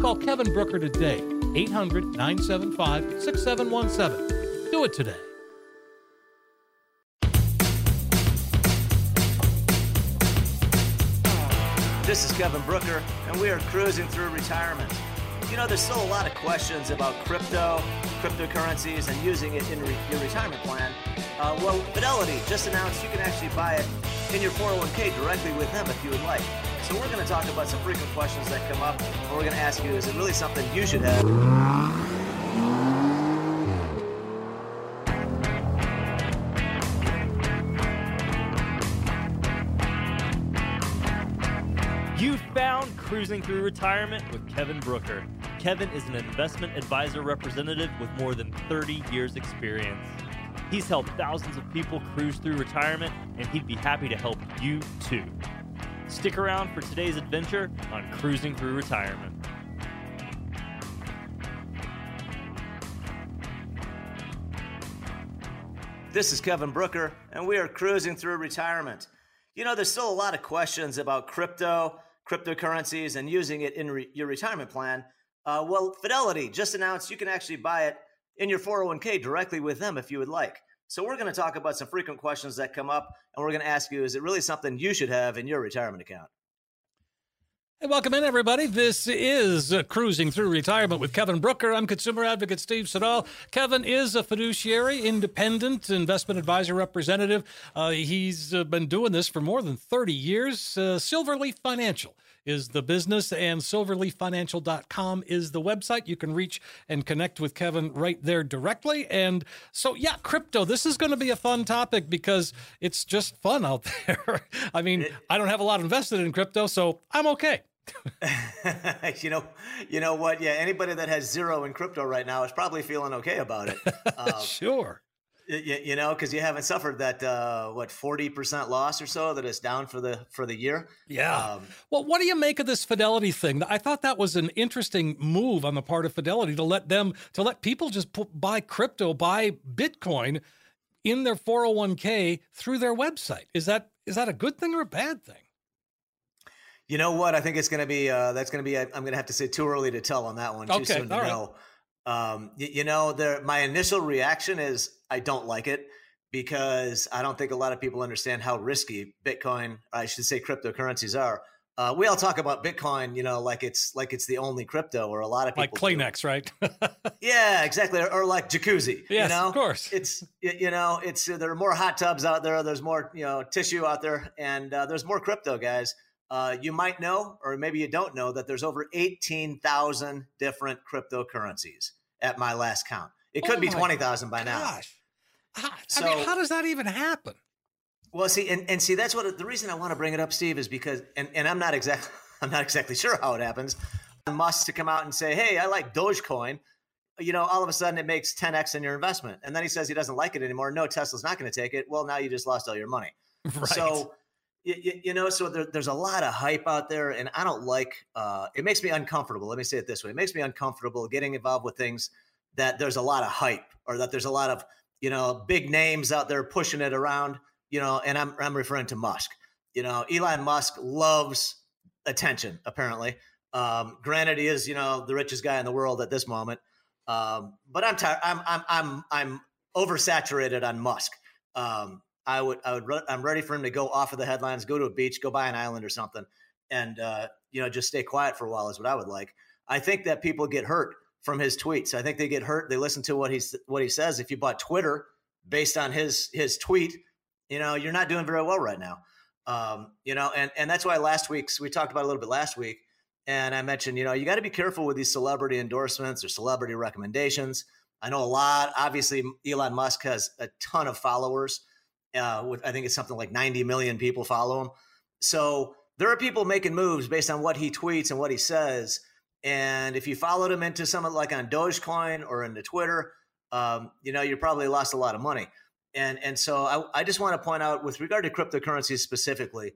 Call Kevin Brooker today, 800 975 6717. Do it today. This is Kevin Brooker, and we are cruising through retirement. You know, there's still a lot of questions about crypto, cryptocurrencies, and using it in re- your retirement plan. Uh, well, Fidelity just announced you can actually buy it in your 401k directly with them if you would like. So we're going to talk about some frequent questions that come up, and we're going to ask you, is it really something you should have? You found Cruising Through Retirement with Kevin Brooker. Kevin is an investment advisor representative with more than 30 years' experience. He's helped thousands of people cruise through retirement, and he'd be happy to help you too. Stick around for today's adventure on Cruising Through Retirement. This is Kevin Brooker, and we are cruising through retirement. You know, there's still a lot of questions about crypto, cryptocurrencies, and using it in re- your retirement plan. Uh, well, Fidelity just announced you can actually buy it in your 401k directly with them if you would like. So, we're going to talk about some frequent questions that come up, and we're going to ask you is it really something you should have in your retirement account? Hey, welcome in, everybody. This is uh, Cruising Through Retirement with Kevin Brooker. I'm consumer advocate Steve Siddall. Kevin is a fiduciary, independent investment advisor representative. Uh, he's uh, been doing this for more than 30 years. Uh, Silverleaf Financial is the business, and silverleaffinancial.com is the website. You can reach and connect with Kevin right there directly. And so, yeah, crypto, this is going to be a fun topic because it's just fun out there. I mean, I don't have a lot invested in crypto, so I'm okay. you know, you know what? Yeah, anybody that has zero in crypto right now is probably feeling okay about it. Uh, sure. You, you know, because you haven't suffered that uh, what forty percent loss or so that is down for the for the year. Yeah. Um, well, what do you make of this Fidelity thing? I thought that was an interesting move on the part of Fidelity to let them to let people just put, buy crypto, buy Bitcoin in their four hundred one k through their website. Is that is that a good thing or a bad thing? You know what? I think it's going to be. Uh, that's going to be. I'm going to have to say too early to tell on that one. Too okay, soon to know. Um, you, you know, there. My initial reaction is I don't like it because I don't think a lot of people understand how risky Bitcoin, I should say, cryptocurrencies are. Uh, we all talk about Bitcoin, you know, like it's like it's the only crypto, or a lot of people like Kleenex, do. right? yeah, exactly, or, or, like jacuzzi. Yes, you know? of course. It's you know, it's there are more hot tubs out there. There's more you know tissue out there, and uh, there's more crypto guys. Uh, you might know, or maybe you don't know, that there's over 18,000 different cryptocurrencies at my last count. It could oh be 20,000 by now. Gosh. Ah, I so, mean, how does that even happen? Well, see, and, and see, that's what the reason I want to bring it up, Steve, is because, and, and I'm not exactly, I'm not exactly sure how it happens. Musk to come out and say, "Hey, I like Dogecoin," you know, all of a sudden it makes 10x in your investment, and then he says he doesn't like it anymore. No, Tesla's not going to take it. Well, now you just lost all your money. Right. So you, you, know, so there, there's a lot of hype out there, and I don't like. Uh, it makes me uncomfortable. Let me say it this way: it makes me uncomfortable getting involved with things that there's a lot of hype, or that there's a lot of you know big names out there pushing it around. You know, and I'm I'm referring to Musk. You know, Elon Musk loves attention. Apparently, um, granted, he is you know the richest guy in the world at this moment. Um, but I'm tired. I'm I'm I'm I'm oversaturated on Musk. Um, I would, I would, I'm ready for him to go off of the headlines, go to a beach, go buy an island or something, and uh, you know, just stay quiet for a while is what I would like. I think that people get hurt from his tweets. I think they get hurt. They listen to what he's what he says. If you bought Twitter based on his his tweet, you know you're not doing very well right now. Um, you know, and and that's why last week's we talked about a little bit last week, and I mentioned you know you got to be careful with these celebrity endorsements or celebrity recommendations. I know a lot. Obviously, Elon Musk has a ton of followers. Uh, with, I think it's something like 90 million people follow him. So there are people making moves based on what he tweets and what he says. And if you followed him into something like on Dogecoin or into Twitter, um, you know, you probably lost a lot of money. And and so I, I just want to point out with regard to cryptocurrencies specifically,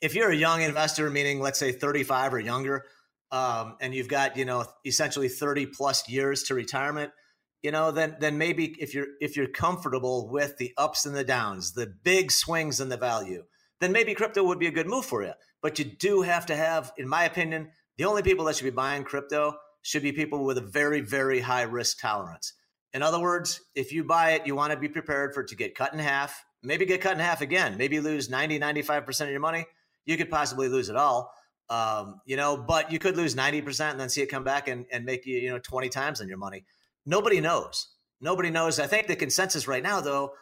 if you're a young investor, meaning let's say 35 or younger, um, and you've got you know essentially 30 plus years to retirement, you know, then then maybe if you're if you're comfortable with the ups and the downs, the big swings in the value, then maybe crypto would be a good move for you. But you do have to have, in my opinion, the only people that should be buying crypto should be people with a very, very high risk tolerance. In other words, if you buy it, you want to be prepared for it to get cut in half, maybe get cut in half again, maybe lose 90, 95% of your money. You could possibly lose it all. Um, you know, but you could lose 90% and then see it come back and, and make you, you know, 20 times on your money. Nobody knows. Nobody knows. I think the consensus right now, though,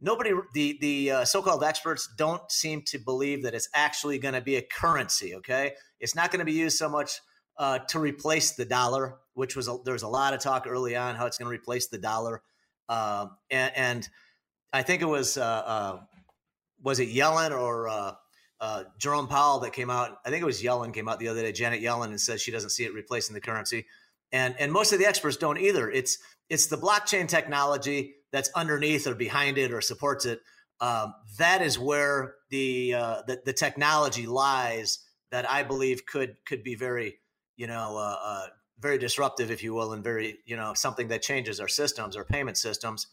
nobody the the uh, so-called experts don't seem to believe that it's actually going to be a currency okay it's not going to be used so much uh, to replace the dollar which was a, there was a lot of talk early on how it's going to replace the dollar uh, and, and, i think it was uh, uh, was it yellen or uh, jerome powell that came out i think it was yellen came out the other day janet yellen and says she doesn't see it replacing the currency and and most of the experts don't either it's it's the blockchain technology that's underneath or behind it or supports it. Um, that is where the, uh, the, the technology lies that I believe could could be very you know uh, uh, very disruptive, if you will, and very you know something that changes our systems, our payment systems.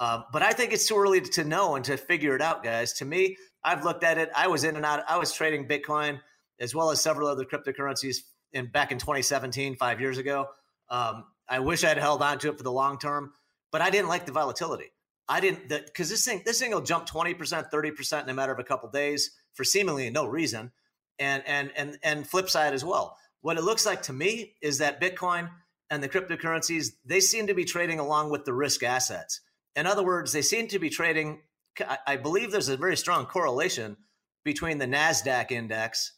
Um, but I think it's too early to know and to figure it out, guys. To me, I've looked at it. I was in and out. I was trading Bitcoin as well as several other cryptocurrencies in back in 2017, five years ago. Um, I wish I had held on to it for the long term but I didn't like the volatility. I didn't because this thing this thing will jump twenty percent, thirty percent in a matter of a couple of days for seemingly no reason, and and and and flip side as well. What it looks like to me is that Bitcoin and the cryptocurrencies they seem to be trading along with the risk assets. In other words, they seem to be trading. I believe there's a very strong correlation between the Nasdaq index,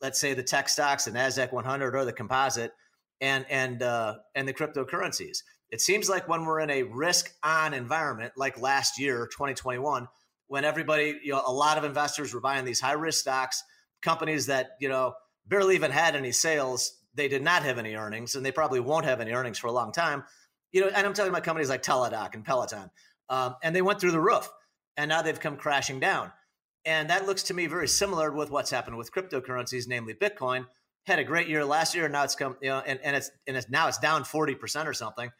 let's say the tech stocks, the Nasdaq 100 or the composite, and and uh, and the cryptocurrencies. It seems like when we're in a risk on environment, like last year, 2021, when everybody, you know, a lot of investors were buying these high risk stocks, companies that, you know, barely even had any sales, they did not have any earnings, and they probably won't have any earnings for a long time. You know, and I'm talking about companies like Teladoc and Peloton, um, and they went through the roof, and now they've come crashing down. And that looks to me very similar with what's happened with cryptocurrencies, namely Bitcoin. Had a great year last year, and now it's come, you know, and, and it's and it's now it's down 40% or something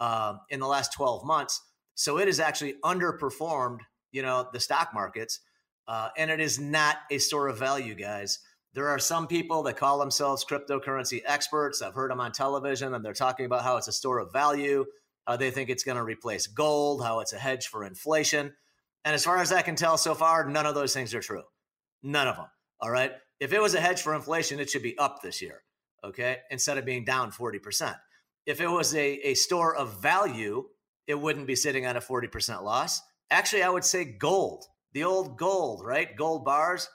um, in the last 12 months. So it has actually underperformed, you know, the stock markets. Uh, and it is not a store of value, guys. There are some people that call themselves cryptocurrency experts. I've heard them on television, and they're talking about how it's a store of value. How they think it's going to replace gold, how it's a hedge for inflation. And as far as I can tell so far, none of those things are true. None of them. All right. If it was a hedge for inflation, it should be up this year. Okay. Instead of being down 40% if it was a, a store of value, it wouldn't be sitting on a 40% loss. Actually, I would say gold, the old gold, right? Gold bars.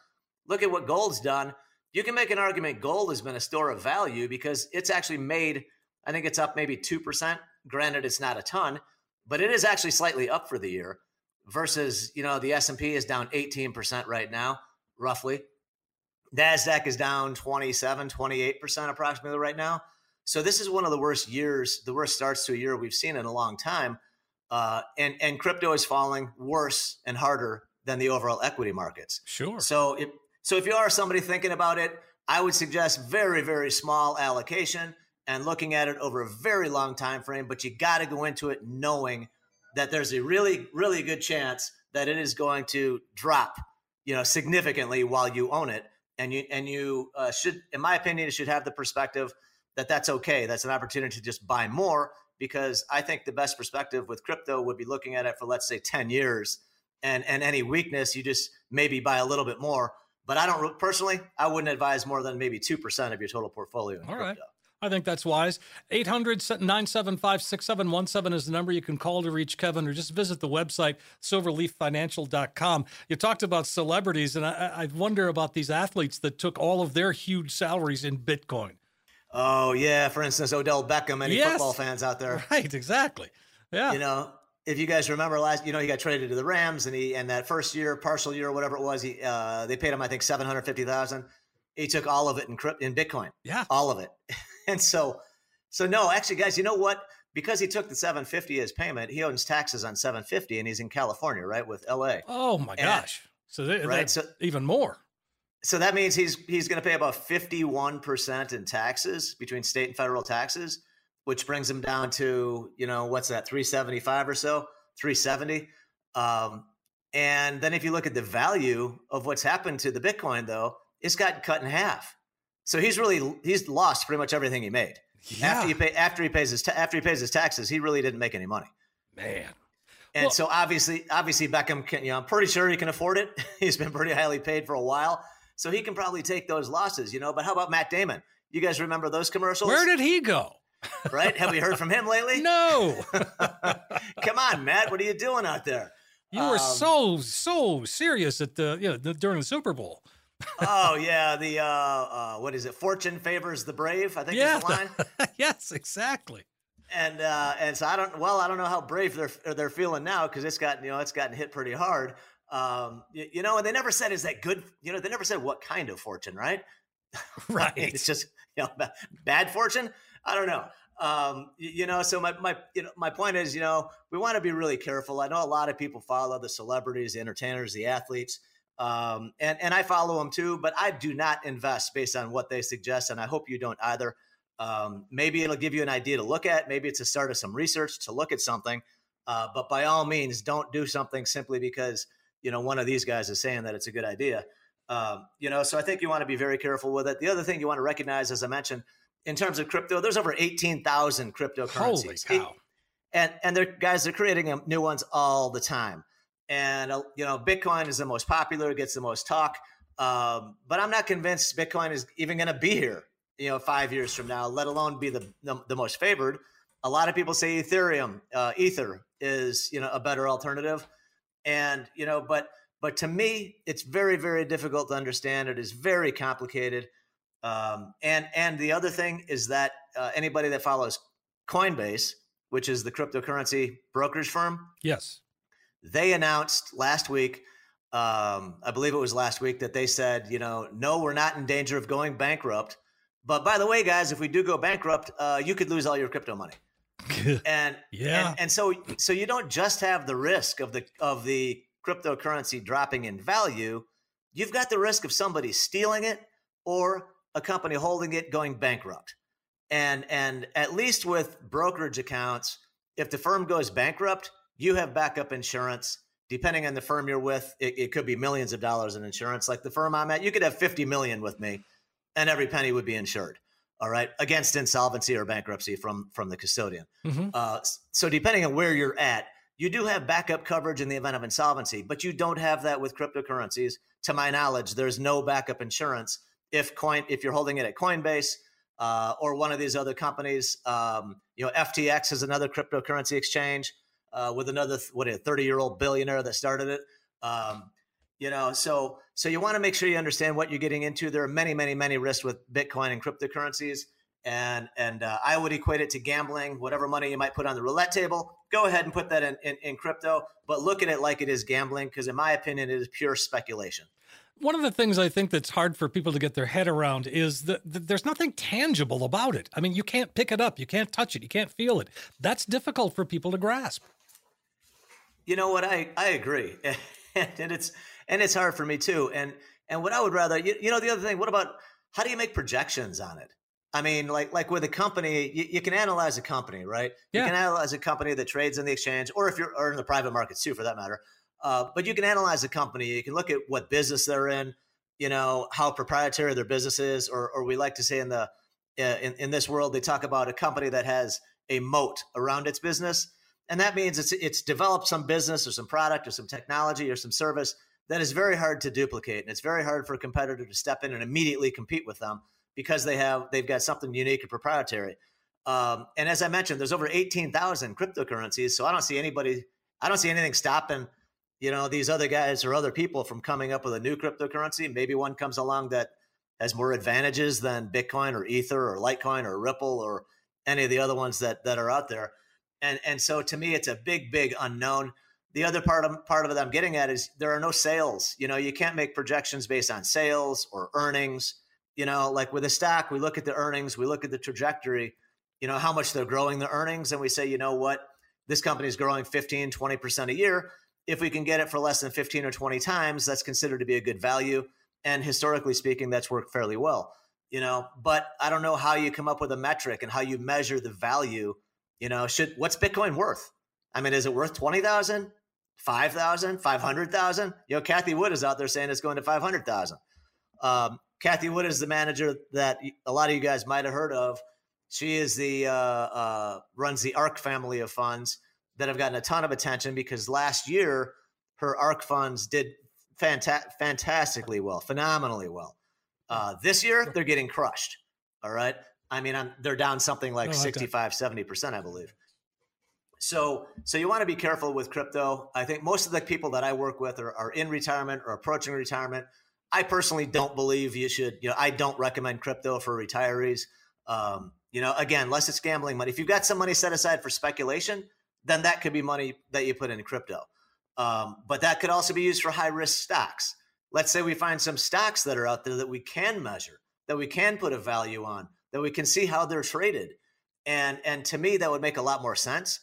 Look at what gold's done. You can make an argument gold has been a store of value because it's actually made, I think it's up maybe 2%. Granted, it's not a ton, but it is actually slightly up for the year versus, you know, the S&P is down 18% right now, roughly. NASDAQ is down 27, 28% approximately right now. So this is one of the worst years, the worst starts to a year we've seen in a long time. Uh, and and crypto is falling worse and harder than the overall equity markets. Sure. So if so, if you are somebody thinking about it, I would suggest very very small allocation and looking at it over a very long time frame. But you got to go into it knowing that there's a really really good chance that it is going to drop, you know, significantly while you own it. And you and you uh, should, in my opinion, you should have the perspective that that's okay. That's an opportunity to just buy more because I think the best perspective with crypto would be looking at it for let's say 10 years and and any weakness you just maybe buy a little bit more. But I don't personally, I wouldn't advise more than maybe 2% of your total portfolio. All right. I think that's wise. 800 975 6717 is the number you can call to reach Kevin or just visit the website, silverleaffinancial.com. You talked about celebrities, and I, I wonder about these athletes that took all of their huge salaries in Bitcoin. Oh, yeah. For instance, Odell Beckham, any yes. football fans out there? Right, exactly. Yeah. You know, if you guys remember last, you know, he got traded to the Rams, and he and that first year, partial year, whatever it was, he uh, they paid him, I think, seven hundred fifty thousand. He took all of it in in Bitcoin. Yeah, all of it. and so, so no, actually, guys, you know what? Because he took the 750 as payment, he owns taxes on 750, and he's in California, right, with LA. Oh my and, gosh! So they, right, so even more. So that means he's he's going to pay about 51 percent in taxes between state and federal taxes, which brings him down to you know what's that 375 or so, 370. Um, and then if you look at the value of what's happened to the Bitcoin, though, it's gotten cut in half. So he's really he's lost pretty much everything he made. Yeah. After he pay after he pays his ta- after he pays his taxes, he really didn't make any money. Man. And well, so obviously, obviously Beckham can, you know, I'm pretty sure he can afford it. He's been pretty highly paid for a while. So he can probably take those losses, you know. But how about Matt Damon? You guys remember those commercials? Where did he go? right? Have we heard from him lately? No. Come on, Matt. What are you doing out there? You were um, so so serious at the you know during the Super Bowl oh yeah, the uh, uh, what is it? Fortune favors the brave. I think yeah. is the line. yes, exactly. And uh, and so I don't. Well, I don't know how brave they're they're feeling now because it's gotten you know it's gotten hit pretty hard. Um, you, you, know, and they never said is that good. You know, they never said what kind of fortune, right? Right. it's just you know bad fortune. I don't know. Um, you, you know, so my my you know my point is, you know, we want to be really careful. I know a lot of people follow the celebrities, the entertainers, the athletes um, and and I follow them too, but I do not invest based on what they suggest, and I hope you don't either. Um, maybe it'll give you an idea to look at. Maybe it's a start of some research to look at something. Uh, but by all means, don't do something simply because you know one of these guys is saying that it's a good idea. Um, you know, so I think you want to be very careful with it. The other thing you want to recognize, as I mentioned, in terms of crypto, there's over eighteen thousand cryptocurrencies. Holy cow! And and they're guys, they're creating new ones all the time and uh, you know bitcoin is the most popular gets the most talk. Um, but i'm not convinced bitcoin is even going to be here you know five years from now let alone be the, the, the most favored. A lot of people say ethereum uh, ether is you know a better alternative. And you know but but to me it's very very difficult to understand. It is very complicated. Um, and and the other thing is that uh, anybody that follows coinbase which is the cryptocurrency brokerage firm yes they announced last week, um, I believe it was last week, that they said, you know, no, we're not in danger of going bankrupt. But by the way, guys, if we do go bankrupt, uh, you could lose all your crypto money. and yeah, and, and so so you don't just have the risk of the of the cryptocurrency dropping in value. You've got the risk of somebody stealing it or a company holding it going bankrupt. And and at least with brokerage accounts, if the firm goes bankrupt, you have backup insurance. Depending on the firm you're with, it, it could be millions of dollars in insurance. Like the firm I'm at, you could have 50 million with me and every penny would be insured all right against insolvency or bankruptcy from from the custodian mm-hmm. uh, so depending on where you're at you do have backup coverage in the event of insolvency but you don't have that with cryptocurrencies to my knowledge there's no backup insurance if coin if you're holding it at coinbase uh, or one of these other companies um, you know ftx is another cryptocurrency exchange uh, with another what a 30 year old billionaire that started it. Um, you know, so so you want to make sure you understand what you're getting into. There are many, many, many risks with Bitcoin and cryptocurrencies, and and uh, I would equate it to gambling. Whatever money you might put on the roulette table, go ahead and put that in, in, in crypto, but look at it like it is gambling because, in my opinion, it is pure speculation. One of the things I think that's hard for people to get their head around is that, that there's nothing tangible about it. I mean, you can't pick it up, you can't touch it, you can't feel it. That's difficult for people to grasp. You know what? I I agree, and it's and it's hard for me too. And and what I would rather, you, you know, the other thing. What about how do you make projections on it? I mean, like like with a company, you, you can analyze a company, right? Yeah. You can analyze a company that trades in the exchange, or if you're or in the private markets too, for that matter. Uh, but you can analyze a company. You can look at what business they're in. You know how proprietary their business is, or or we like to say in the uh, in in this world, they talk about a company that has a moat around its business and that means it's it's developed some business or some product or some technology or some service that is very hard to duplicate and it's very hard for a competitor to step in and immediately compete with them because they have they've got something unique and proprietary. Um, and as I mentioned, there's over 18,000 cryptocurrencies. So I don't see anybody, I don't see anything stopping, you know, these other guys or other people from coming up with a new cryptocurrency. Maybe one comes along that has more advantages than Bitcoin or Ether or Litecoin or Ripple or any of the other ones that that are out there. And and so to me, it's a big, big unknown. The other part of part of it I'm getting at is there are no sales. You know, you can't make projections based on sales or earnings. You know, like with a stock, we look at the earnings, we look at the trajectory you know, how much they're growing the earnings. And we say, you know what, this company is growing 15, 20% a year. If we can get it for less than 15 or 20 times, that's considered to be a good value. And historically speaking, that's worked fairly well. You know, but I don't know how you come up with a metric and how you measure the value. You know, should what's Bitcoin worth? I mean, is it worth 20,000, 5,000, 500,000? You know, Cathie Wood is out there saying it's going to 500,000. Um, Cathie Wood is the manager that a lot of you guys might have heard of she is the uh, uh, runs the ARK family of funds that have gotten a ton of attention because last year her ARK funds did fanta- fantastically well, phenomenally well. Uh, this year they're getting crushed. All right. I mean, I'm, they're down something like oh, 65, 70%, I believe. So, so you want to be careful with crypto. I think most of the people that I work with are, are in retirement or approaching retirement. I personally don't believe you should, you know, I don't recommend crypto for retirees. Um, you know, again, less it's gambling money. If you've got some money set aside for speculation, then that could be money that you put in crypto. Um, but that could also be used for high risk stocks. Let's say we find some stocks that are out there that we can measure, that we can put a value on, that we can see how they're traded. And and to me, that would make a lot more sense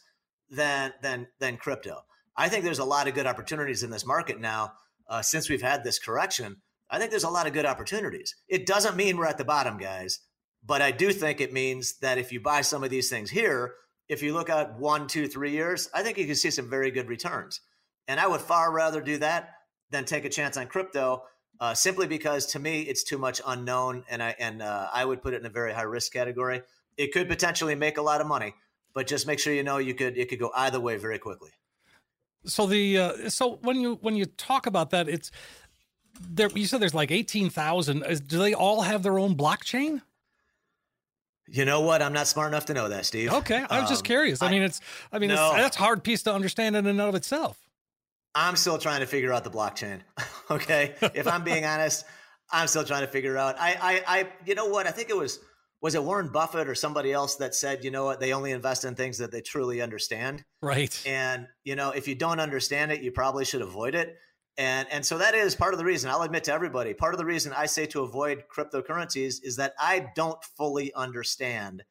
than than than crypto. I think there's a lot of good opportunities in this market now uh, since we've had this correction. I think there's a lot of good opportunities. It doesn't mean we're at the bottom, guys. But I do think it means that if you buy some of these things here, if you look at one, two, three years, I think you can see some very good returns. And I would far rather do that than take a chance on crypto, uh, simply because to me it's too much unknown, and I and uh, I would put it in a very high risk category. It could potentially make a lot of money, but just make sure you know you could it could go either way very quickly. So the uh, so when you when you talk about that, it's there. You said there's like eighteen thousand. Do they all have their own blockchain? You know what? I'm not smart enough to know that, Steve. Okay, I was um, just curious. I, I, mean, it's I mean, no, it's, that's hard piece to understand in and of itself. I'm still trying to figure out the blockchain. okay, if I'm being honest, I'm still trying to figure out. I, I, I, you know what? I think it was was it Warren Buffett or somebody else that said, you know what? They only invest in things that they truly understand. Right. And you know, if you don't understand it, you probably should avoid it. And and so that is part of the reason I'll admit to everybody. Part of the reason I say to avoid cryptocurrencies is that I don't fully understand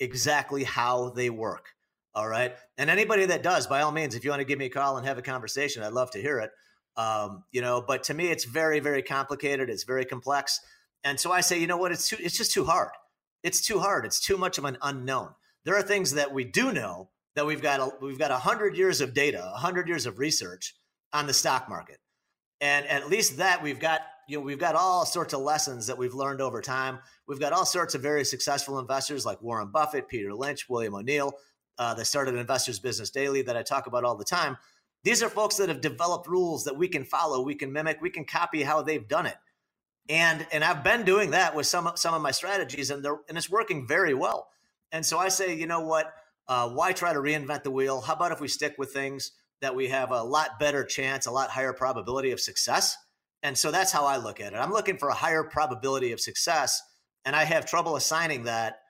exactly how they work. All right. And anybody that does, by all means, if you want to give me a call and have a conversation, I'd love to hear it. Um, you know, but to me, it's very, very complicated. It's very complex. And so I say, you know what? It's too, it's just too hard. It's too hard. It's too much of an unknown. There are things that we do know that we've got. A, we've got a hundred years of data, a hundred years of research on the stock market and at least that we've got you know we've got all sorts of lessons that we've learned over time we've got all sorts of very successful investors like warren buffett peter lynch william o'neill uh, that started investors business daily that i talk about all the time these are folks that have developed rules that we can follow we can mimic we can copy how they've done it and and i've been doing that with some some of my strategies and they're and it's working very well and so i say you know what uh, why try to reinvent the wheel how about if we stick with things that we have a lot better chance, a lot higher probability of success. And so that's how I look at it. I'm looking for a higher probability of success, and I have trouble assigning that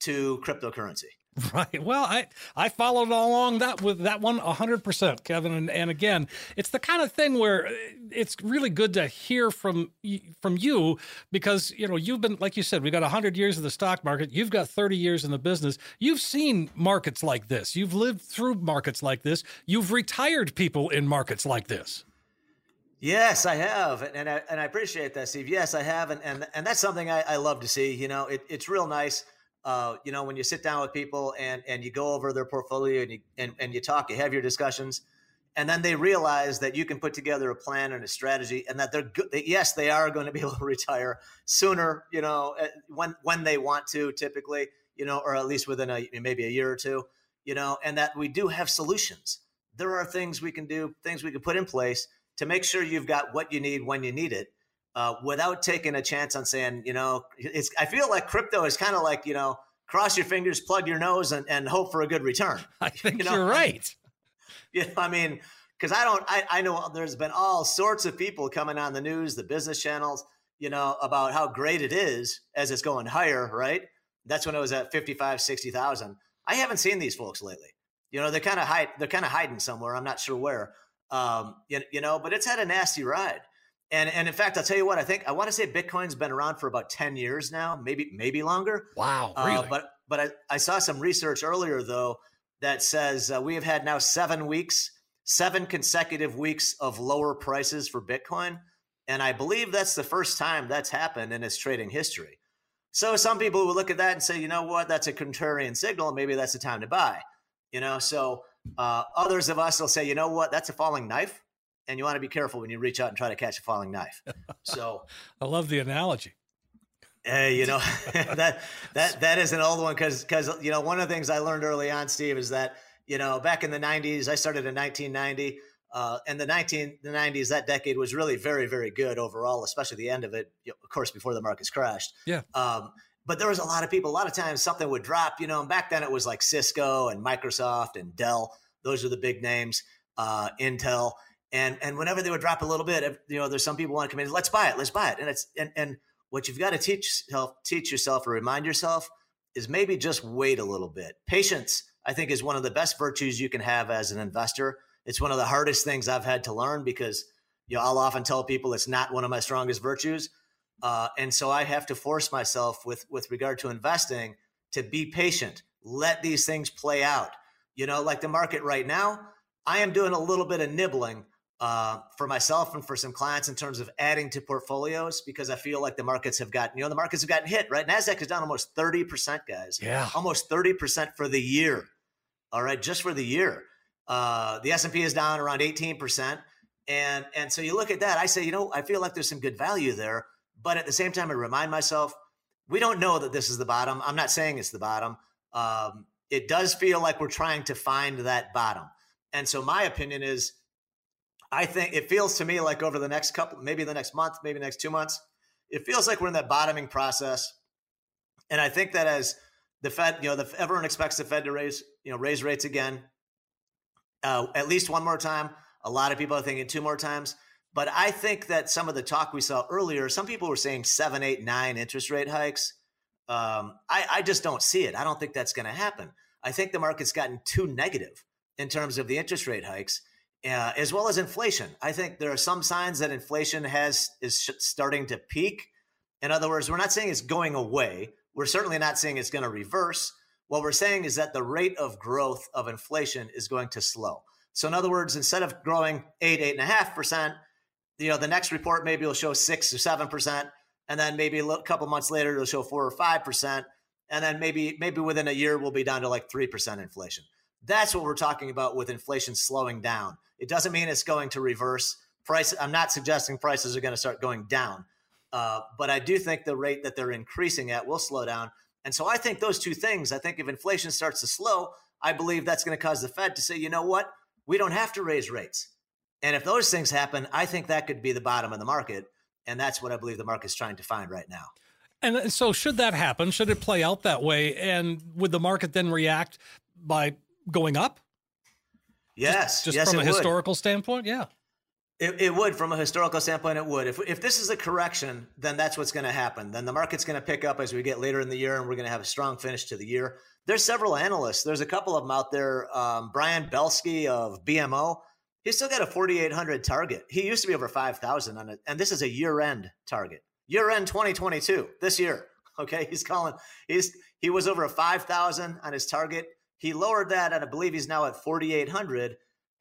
to cryptocurrency. Right. Well, I I followed along that with that one 100%, Kevin, and and again, it's the kind of thing where uh, it's really good to hear from from you because, you know, you've been like you said, we got 100 years of the stock market, you've got 30 years in the business. You've seen markets like this. You've lived through markets like this. You've retired people in markets like this. Yes, I have, and I, and I appreciate that, Steve. Yes, I have, and and, and that's something I, I love to see. You know, it, it's real nice uh, you know, when you sit down with people and and you go over their portfolio and you and, and you talk, you have your discussions, and then they realize that you can put together a plan and a strategy, and that they're good. That Yes, they are going to be able to retire sooner. You know, when when they want to, typically, you know, or at least within a maybe a year or two. You know, and that we do have solutions. There are things we can do, things we can put in place to make sure you've got what you need when you need it. Uh, without taking a chance on saying, you know, it's. I feel like crypto is kind of like you know, cross your fingers, plug your nose, and, and hope for a good return. I think You know, you're right. Yeah, I mean, because I don't, I, I know there's been all sorts of people coming on the news, the business channels, you know, about how great it is as it's going higher, right? That's when it was at 55, 60,000. I haven't seen these folks lately. You know, they're kind of hide, they're kind of hiding somewhere. I'm not sure where. Um, you, you know, but it's had a nasty ride. And and in fact, I'll tell you what, I think I want to say Bitcoin's been around for about 10 years now, maybe maybe longer. Wow, Uh, really? but but I, I saw some research earlier though that says uh, we have had now seven weeks, seven consecutive weeks of lower prices for Bitcoin, and I believe that's the first time that's happened in its trading history. So some people will look at that and say, you know what, that's a contrarian signal. Maybe that's the time to buy. You know, so uh, others of us will say, you know what, that's a falling knife, and you want to be careful when you reach out and try to catch a falling knife. So. I love the analogy. Hey, you know that that that is an old one because because you know one of the things I learned early on, Steve, is that you know back in the '90s, I started in 1990, uh, and the 19 the '90s that decade was really very very good overall, especially the end of it, you know, of course, before the markets crashed. Yeah. Um, but there was a lot of people. A lot of times something would drop, you know. And back then it was like Cisco and Microsoft and Dell. Those are the big names. Uh, Intel. And and whenever they would drop a little bit, you know, there's some people want to come in. Let's buy it. Let's buy it. And it's and and what you've got to teach yourself, teach yourself or remind yourself is maybe just wait a little bit. Patience, I think, is one of the best virtues you can have as an investor. It's one of the hardest things I've had to learn because you know I'll often tell people it's not one of my strongest virtues, uh, and so I have to force myself with with regard to investing to be patient. Let these things play out. You know, like the market right now, I am doing a little bit of nibbling uh, for myself and for some clients in terms of adding to portfolios because I feel like the markets have gotten, you know, the markets have gotten hit, right? NASDAQ is down almost 30%, guys. Yeah. Almost 30% for the year. All right, just for the year. Uh, the S&P is down around 18%. And, and so you look at that, I say, you know, I feel like there's some good value there. But at the same time, I remind myself, we don't know that this is the bottom. I'm not saying it's the bottom. Um, it does feel like we're trying to find that bottom. And so my opinion is, I think it feels to me like over the next couple, maybe the next month, maybe next two months, it feels like we're in that bottoming process. And I think that as the Fed, you know, the, everyone expects the Fed to raise, you know, raise rates again, uh, at least one more time. A lot of people are thinking two more times. But I think that some of the talk we saw earlier, some people were saying seven, eight, nine interest rate hikes. Um, I, I just don't see it. I don't think that's going to happen. I think the market's gotten too negative in terms of the interest rate hikes, uh, as well as inflation. I think there are some signs that inflation has is starting to peak. In other words, we're not saying it's going away. We're certainly not saying it's going to reverse. What we're saying is that the rate of growth of inflation is going to slow. So, in other words, instead of growing eight, eight and a half percent, you know, the next report maybe will show six or seven percent, and then maybe a couple months later it'll show four or five percent, and then maybe maybe within a year we'll be down to like three percent inflation. That's what we're talking about with inflation slowing down. It doesn't mean it's going to reverse. Price. I'm not suggesting prices are going to start going down, uh, but I do think the rate that they're increasing at will slow down. And so I think those two things. I think if inflation starts to slow, I believe that's going to cause the Fed to say, you know what, we don't have to raise rates. And if those things happen, I think that could be the bottom of the market. And that's what I believe the market's trying to find right now. And so, should that happen, should it play out that way, and would the market then react by going up? Yes, Just yes, from a it would. historical standpoint, yeah. It, it would, from a historical standpoint, it would. If, if this is a correction, then that's what's going to happen. Then the market's going to pick up as we get later in the year, and we're going to have a strong finish to the year. There's several analysts. There's a couple of them out there. Um, Brian Belski of BMO, he's still got a 4,800 target. He used to be over 5,000 on it, and this is a year-end target. Year-end 2022, this year. Okay, he's calling. He's he was over a 5,000 on his target. He lowered that, and I believe he's now at 4,800.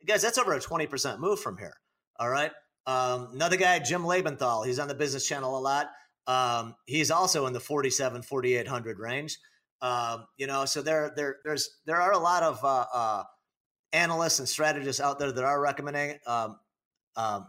Guys, that's over a 20% move from here. All right. Um, another guy, Jim Lebenthal, he's on the business channel a lot. Um, he's also in the 47, 4,800 range. Um, you know, so there, there, there's, there are a lot of uh, uh, analysts and strategists out there that are recommending. Um, um,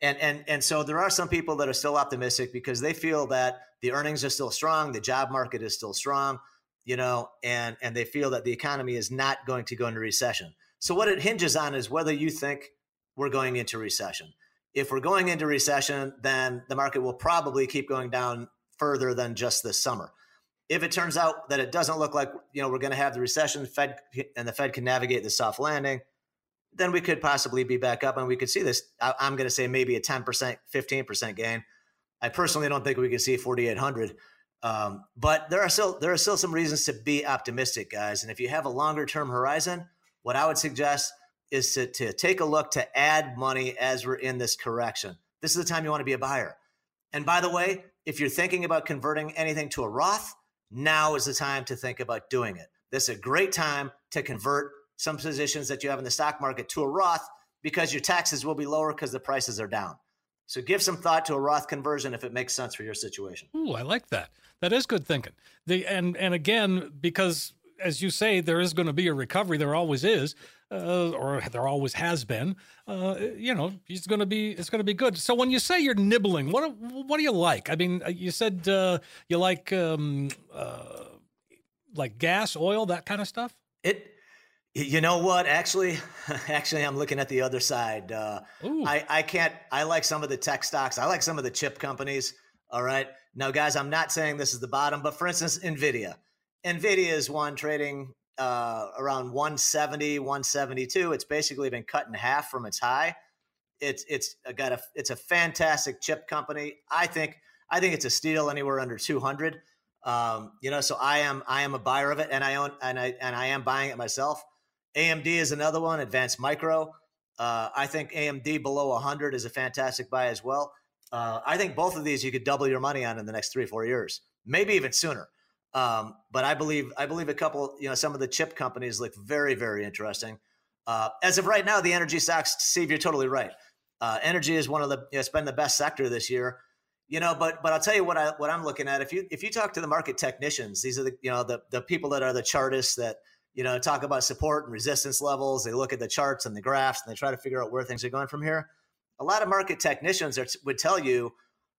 and and and so there are some people that are still optimistic because they feel that the earnings are still strong, the job market is still strong, you know, and and they feel that the economy is not going to go into recession. So what it hinges on is whether you think we're going into recession. if we're going into recession, then the market will probably keep going down further than just this summer. If it turns out that it doesn't look like you know we're going to have the recession, Fed and the Fed can navigate the soft landing, then we could possibly be back up and we could see this. I'm going to say maybe a 10%, 15% gain. I personally don't think we can see 4,800. Um, but there are still there are still some reasons to be optimistic, guys. And if you have a longer term horizon, what I would suggest is to, to take a look to add money as we're in this correction. This is the time you want to be a buyer. And by the way, if you're thinking about converting anything to a Roth, now is the time to think about doing it. This is a great time to convert some positions that you have in the stock market to a Roth because your taxes will be lower because the prices are down. So give some thought to a Roth conversion if it makes sense for your situation. Ooh, I like that. That is good thinking. The and and again because as you say there is going to be a recovery there always is uh, or there always has been uh, you know it's going to be it's going to be good so when you say you're nibbling what what do you like i mean uh, you said uh, you like um, uh, like gas oil that kind of stuff it you know what? Actually, actually, I'm looking at the other side. Uh, I I can't. I like some of the tech stocks. I like some of the chip companies. All right. Now, guys, I'm not saying this is the bottom, but for instance, Nvidia. Nvidia is one trading uh, around 170, 172. It's basically been cut in half from its high. It's it's got a it's a fantastic chip company. I think I think it's a steal anywhere under 200. Um, you know, so I am I am a buyer of it, and I own and I and I am buying it myself. AMD is another one, Advanced Micro. Uh, I think AMD below 100 is a fantastic buy as well. Uh, I think both of these you could double your money on in the next three four years, maybe even sooner. Um, but I believe I believe a couple, you know, some of the chip companies look very very interesting. Uh, as of right now, the energy stocks. Steve, you're totally right. Uh, energy is one of the you know, it's been the best sector this year. You know, but but I'll tell you what I what I'm looking at. If you if you talk to the market technicians, these are the you know the the people that are the chartists that you know, talk about support and resistance levels. They look at the charts and the graphs and they try to figure out where things are going from here. A lot of market technicians are, would tell you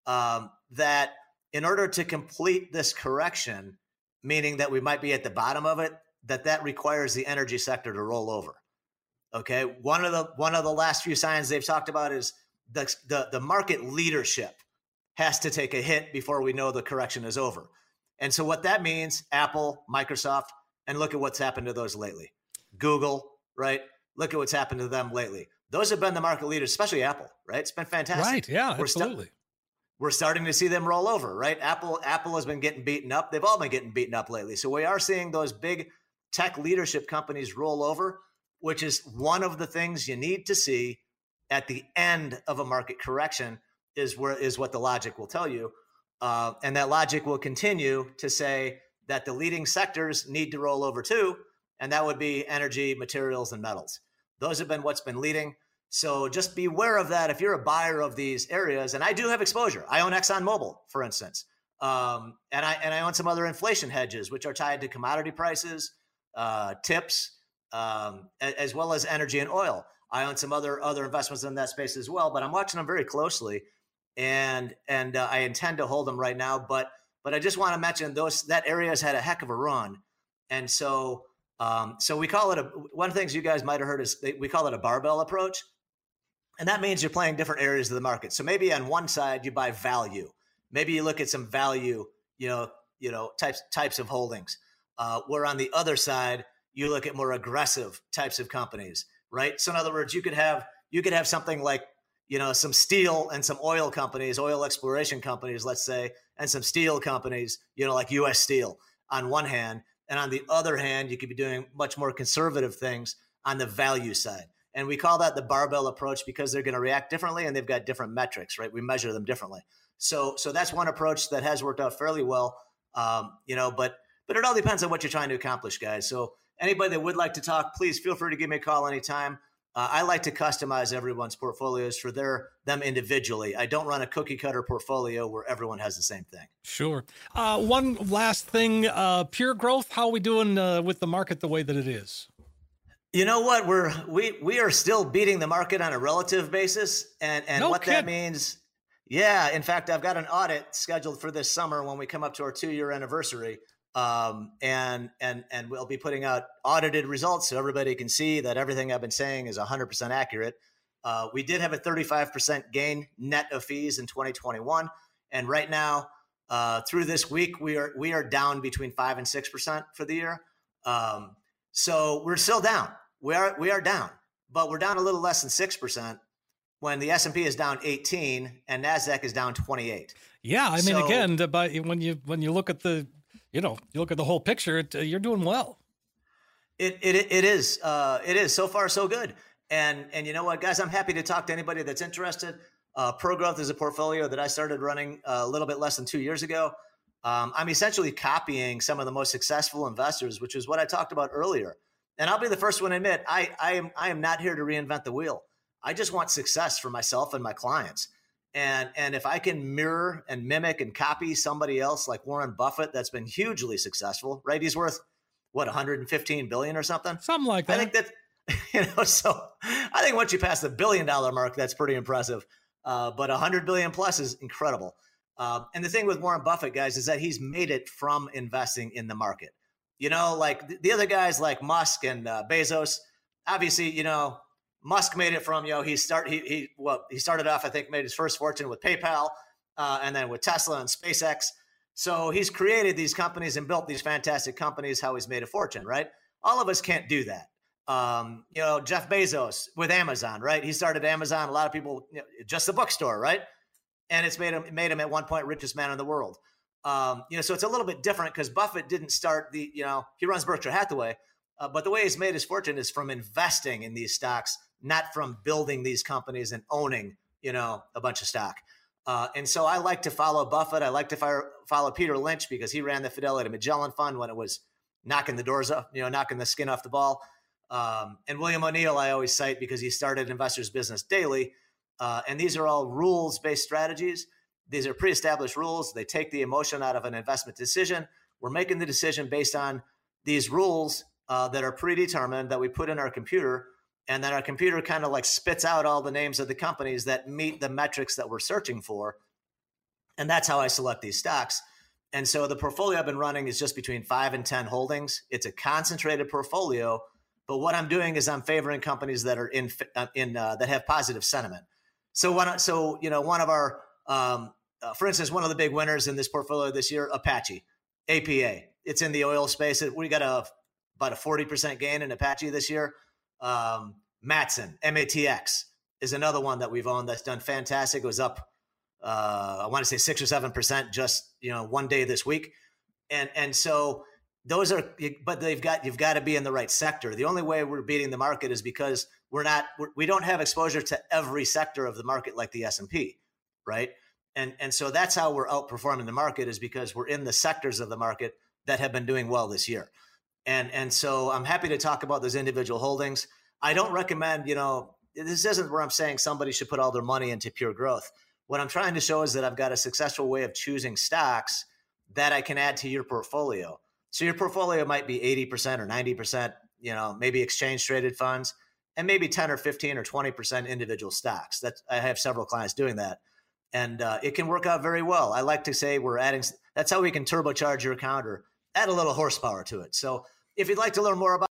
um, that in order to complete this correction, meaning that we might be at the bottom of it, that that requires the energy sector to roll over. Okay, one of the one of the last few signs they've talked about is the the, the market leadership has to take a hit before we know the correction is over. And so what that means, Apple, Microsoft, and look at what's happened to those lately. Google, right? Look at what's happened to them lately. Those have been the market leaders, especially Apple, right? It's been fantastic. Right. Yeah, we're absolutely. we're starting to see them roll over, right? Apple Apple has been getting beaten up. They've all been getting beaten up lately. So we are seeing those big tech leadership companies roll over, which is one of the things you need to see at the end of a market correction is where is what the logic will tell you. Uh, and that logic will continue to say that the leading sectors need to roll over too, and that would be energy, materials, and metals. Those have been what's been leading. So just beware of that if you're a buyer of these areas. And I do have exposure. I own ExxonMobil, for instance, um, and I and I own some other inflation hedges, which are tied to commodity prices, uh, tips, um, as well as energy and oil. I own some other other investments in that space as well, but I'm watching them very closely, and and uh, I intend to hold them right now. But but I just want to mention those that area has had a heck of a run, and so um, so we call it a one of the things you guys might have heard is we call it a barbell approach, and that means you're playing different areas of the market. So maybe on one side you buy value, maybe you look at some value, you know, you know types types of holdings. Uh, where on the other side you look at more aggressive types of companies, right? So in other words, you could have you could have something like you know some steel and some oil companies, oil exploration companies, let's say, and some steel companies, you know, like US Steel on one hand. And on the other hand, you could be doing much more conservative things on the value side. And we call that the barbell approach because they're going to react differently and they've got different metrics, right? We measure them differently. So, so that's one approach that has worked out fairly well, um, you know. But, but it all depends on what you're trying to accomplish, guys. So, anybody that would like to talk, please feel free to give me a call anytime. Uh, I like to customize everyone's portfolios for their them individually. I don't run a cookie cutter portfolio where everyone has the same thing. Sure. Uh, one last thing, uh, pure growth. How are we doing uh, with the market the way that it is? You know what? We're we we are still beating the market on a relative basis, and and no what kid. that means. Yeah, in fact, I've got an audit scheduled for this summer when we come up to our two year anniversary um, and and and we'll be putting out audited results so everybody can see that everything I've been saying is 100% accurate. Uh, we did have a 35% gain net of fees in 2021, and right now, uh, through this week, we are we are down between five and six percent for the year. Um, so we're still down. We are we are down, but we're down a little less than six percent when the S and P is down 18 and Nasdaq is down 28. Yeah, I mean, so, again, by when you when you look at the, you know, you look at the whole picture, it, uh, you're doing well. It it it is uh, it is so far so good. And and you know what, guys, I'm happy to talk to anybody that's interested. Uh, Pro Growth is a portfolio that I started running uh, a little bit less than two years ago. Um, I'm essentially copying some of the most successful investors, which is what I talked about earlier. And I'll be the first one to admit I I am I am not here to reinvent the wheel. I just want success for myself and my clients. And and if I can mirror and mimic and copy somebody else like Warren Buffett that's been hugely successful, right? He's worth what 115 billion or something. Something like that. I think that you know so I think once you pass the billion dollar mark that's pretty impressive. Uh, but 100 billion plus is incredible. Uh, and the thing with Warren Buffett, guys, is that he's made it from investing in the market. You know, like the other guys like Musk and uh, Bezos, obviously, you know, Musk made it from, you know, he start he he well, he started off, I think, made his first fortune with PayPal uh, and then with Tesla and SpaceX. So he's created these companies and built these fantastic companies, how he's made a fortune, right? All of us can't do that. Um, you know, Jeff Bezos with Amazon, right? He started Amazon. A lot of people, you know, just the bookstore, right? And it's made him made him at one point richest man in the world. Um, you know, so it's a little bit different because Buffett didn't start the, you know, he runs Berkshire Hathaway, uh, but the way he's made his fortune is from investing in these stocks not from building these companies and owning, you know, a bunch of stock. Uh, and so I like to follow Buffett. I like to fire, follow Peter Lynch because he ran the Fidelity Magellan Fund when it was knocking the doors up, you know, knocking the skin off the ball. Um, and William O'Neill, I always cite because he started Investors Business Daily. Uh, and these are all rules based strategies. These are pre established rules. They take the emotion out of an investment decision. We're making the decision based on these rules uh, that are predetermined that we put in our computer and then our computer kind of like spits out all the names of the companies that meet the metrics that we're searching for and that's how i select these stocks. And so the portfolio i've been running is just between 5 and 10 holdings. It's a concentrated portfolio but what i'm doing is i'm favoring companies that are in uh, in uh, that have positive sentiment. So one so you know one of our um, uh, for instance one of the big winners in this portfolio this year apache apa it's in the oil space. We got a about a 40% gain in apache this year um, Matson, MATX is another one that we've owned that's done fantastic. It was up, uh, I want to say six or seven percent just you know one day this week, and and so those are, but they've got you've got to be in the right sector. The only way we're beating the market is because we're not we're, we don't have exposure to every sector of the market like the S and P, right? And and so that's how we're outperforming the market is because we're in the sectors of the market that have been doing well this year. And and so I'm happy to talk about those individual holdings. I don't recommend, you know, this isn't where I'm saying somebody should put all their money into pure growth. What I'm trying to show is that I've got a successful way of choosing stocks that I can add to your portfolio. So your portfolio might be 80% or 90%, you know, maybe exchange traded funds and maybe 10 or 15 or 20% individual stocks. That I have several clients doing that. And uh, it can work out very well. I like to say we're adding, that's how we can turbocharge your account or add a little horsepower to it. So if you'd like to learn more about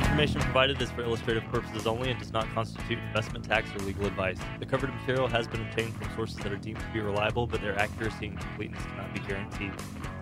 information provided is for illustrative purposes only and does not constitute investment tax or legal advice. The covered material has been obtained from sources that are deemed to be reliable, but their accuracy and completeness cannot be guaranteed.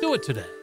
Do it today.